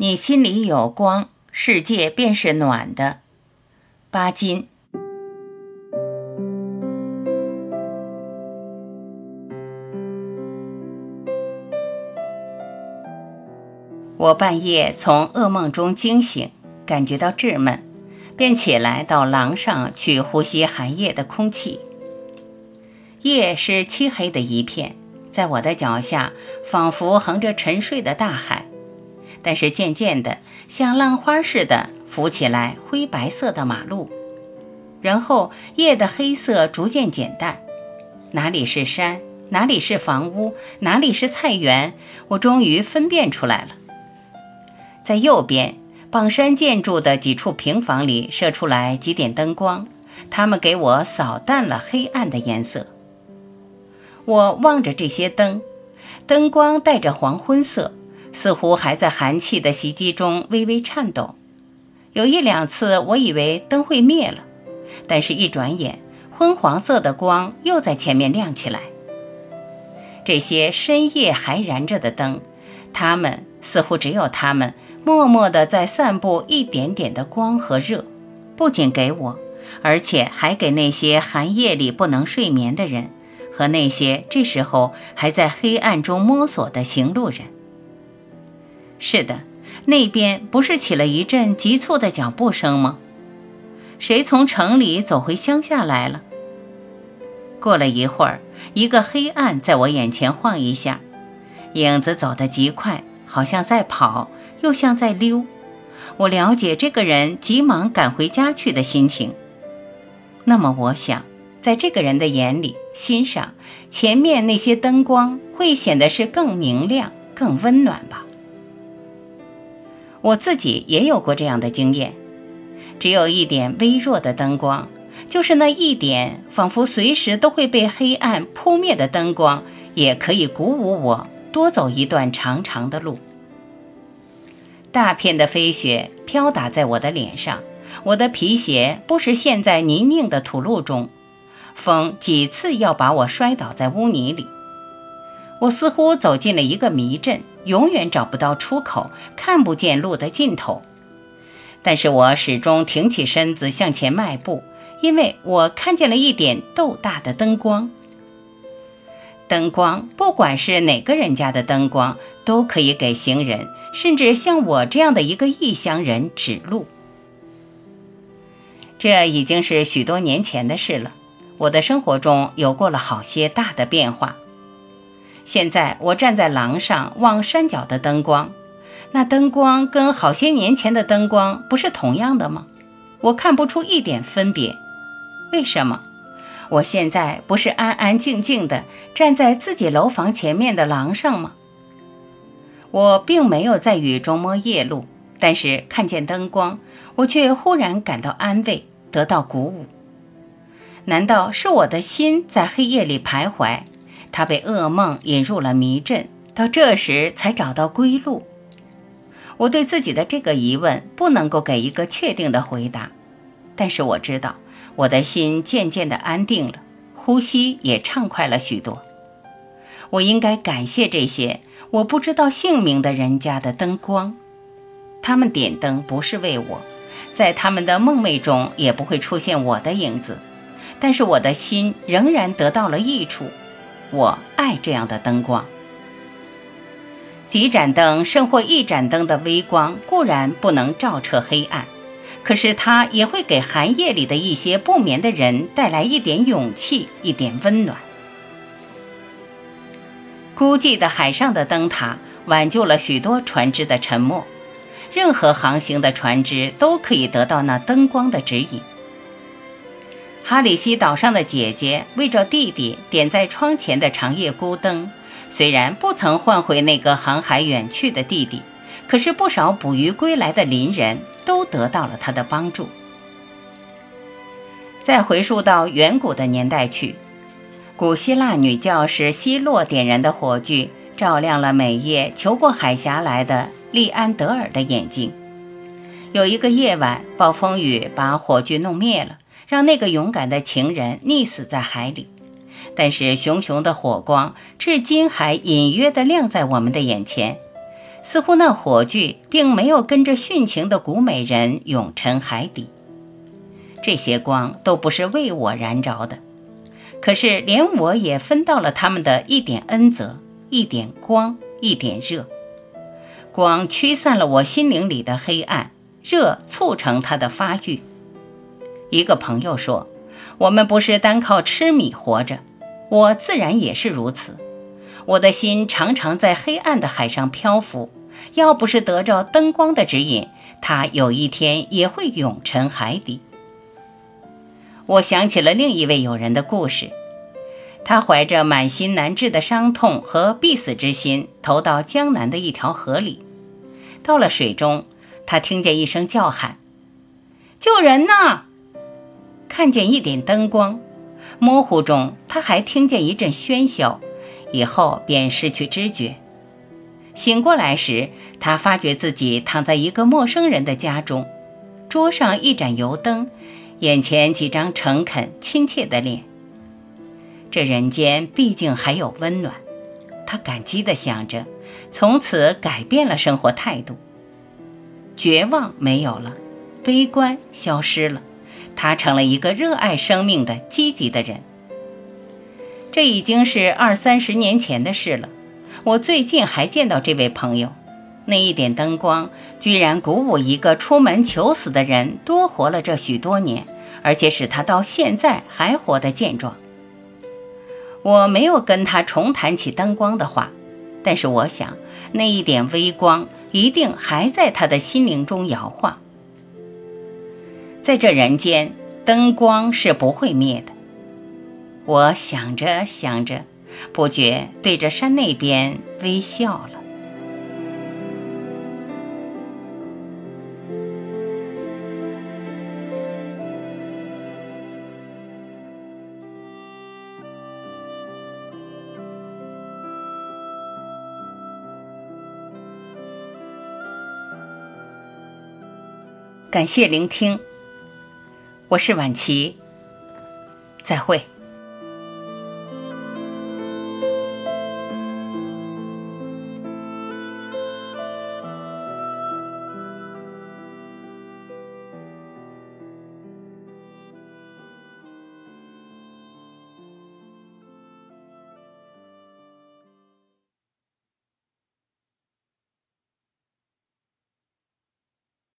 你心里有光，世界便是暖的。巴金。我半夜从噩梦中惊醒，感觉到稚闷，便起来到廊上去呼吸寒夜的空气。夜是漆黑的一片，在我的脚下仿佛横着沉睡的大海。但是渐渐的，像浪花似的浮起来灰白色的马路，然后夜的黑色逐渐减淡，哪里是山，哪里是房屋，哪里是菜园，我终于分辨出来了。在右边榜山建筑的几处平房里射出来几点灯光，它们给我扫淡了黑暗的颜色。我望着这些灯，灯光带着黄昏色。似乎还在寒气的袭击中微微颤抖。有一两次，我以为灯会灭了，但是一转眼，昏黄色的光又在前面亮起来。这些深夜还燃着的灯，它们似乎只有它们，默默地在散布一点点的光和热，不仅给我，而且还给那些寒夜里不能睡眠的人，和那些这时候还在黑暗中摸索的行路人。是的，那边不是起了一阵急促的脚步声吗？谁从城里走回乡下来了？过了一会儿，一个黑暗在我眼前晃一下，影子走得极快，好像在跑，又像在溜。我了解这个人急忙赶回家去的心情。那么，我想，在这个人的眼里、心上，前面那些灯光会显得是更明亮、更温暖吧。我自己也有过这样的经验，只有一点微弱的灯光，就是那一点仿佛随时都会被黑暗扑灭的灯光，也可以鼓舞我多走一段长长的路。大片的飞雪飘打在我的脸上，我的皮鞋不时陷在泥泞的土路中，风几次要把我摔倒在污泥里。我似乎走进了一个迷阵，永远找不到出口，看不见路的尽头。但是我始终挺起身子向前迈步，因为我看见了一点豆大的灯光。灯光，不管是哪个人家的灯光，都可以给行人，甚至像我这样的一个异乡人指路。这已经是许多年前的事了。我的生活中有过了好些大的变化。现在我站在廊上望山脚的灯光，那灯光跟好些年前的灯光不是同样的吗？我看不出一点分别。为什么？我现在不是安安静静地站在自己楼房前面的廊上吗？我并没有在雨中摸夜路，但是看见灯光，我却忽然感到安慰，得到鼓舞。难道是我的心在黑夜里徘徊？他被噩梦引入了迷阵，到这时才找到归路。我对自己的这个疑问不能够给一个确定的回答，但是我知道我的心渐渐地安定了，呼吸也畅快了许多。我应该感谢这些我不知道姓名的人家的灯光，他们点灯不是为我，在他们的梦寐中也不会出现我的影子，但是我的心仍然得到了益处。我爱这样的灯光。几盏灯胜或一盏灯的微光固然不能照彻黑暗，可是它也会给寒夜里的一些不眠的人带来一点勇气，一点温暖。孤寂的海上的灯塔挽救了许多船只的沉没，任何航行的船只都可以得到那灯光的指引。哈里西岛上的姐姐为着弟弟点在窗前的长夜孤灯，虽然不曾换回那个航海远去的弟弟，可是不少捕鱼归来的邻人都得到了他的帮助。再回溯到远古的年代去，古希腊女教师希洛点燃的火炬，照亮了每夜求过海峡来的利安德尔的眼睛。有一个夜晚，暴风雨把火炬弄灭了。让那个勇敢的情人溺死在海里，但是熊熊的火光至今还隐约地亮在我们的眼前，似乎那火炬并没有跟着殉情的古美人永沉海底。这些光都不是为我燃着的，可是连我也分到了他们的一点恩泽，一点光，一点热。光驱散了我心灵里的黑暗，热促成它的发育。一个朋友说：“我们不是单靠吃米活着。”我自然也是如此。我的心常常在黑暗的海上漂浮，要不是得着灯光的指引，它有一天也会永沉海底。我想起了另一位友人的故事，他怀着满心难治的伤痛和必死之心，投到江南的一条河里。到了水中，他听见一声叫喊：“救人呐！”看见一点灯光，模糊中他还听见一阵喧嚣，以后便失去知觉。醒过来时，他发觉自己躺在一个陌生人的家中，桌上一盏油灯。眼前几张诚恳亲切的脸，这人间毕竟还有温暖。他感激地想着，从此改变了生活态度。绝望没有了，悲观消失了，他成了一个热爱生命的积极的人。这已经是二三十年前的事了。我最近还见到这位朋友。那一点灯光，居然鼓舞一个出门求死的人多活了这许多年，而且使他到现在还活得健壮。我没有跟他重谈起灯光的话，但是我想，那一点微光一定还在他的心灵中摇晃。在这人间，灯光是不会灭的。我想着想着，不觉对着山那边微笑了。感谢聆听，我是晚琪，再会。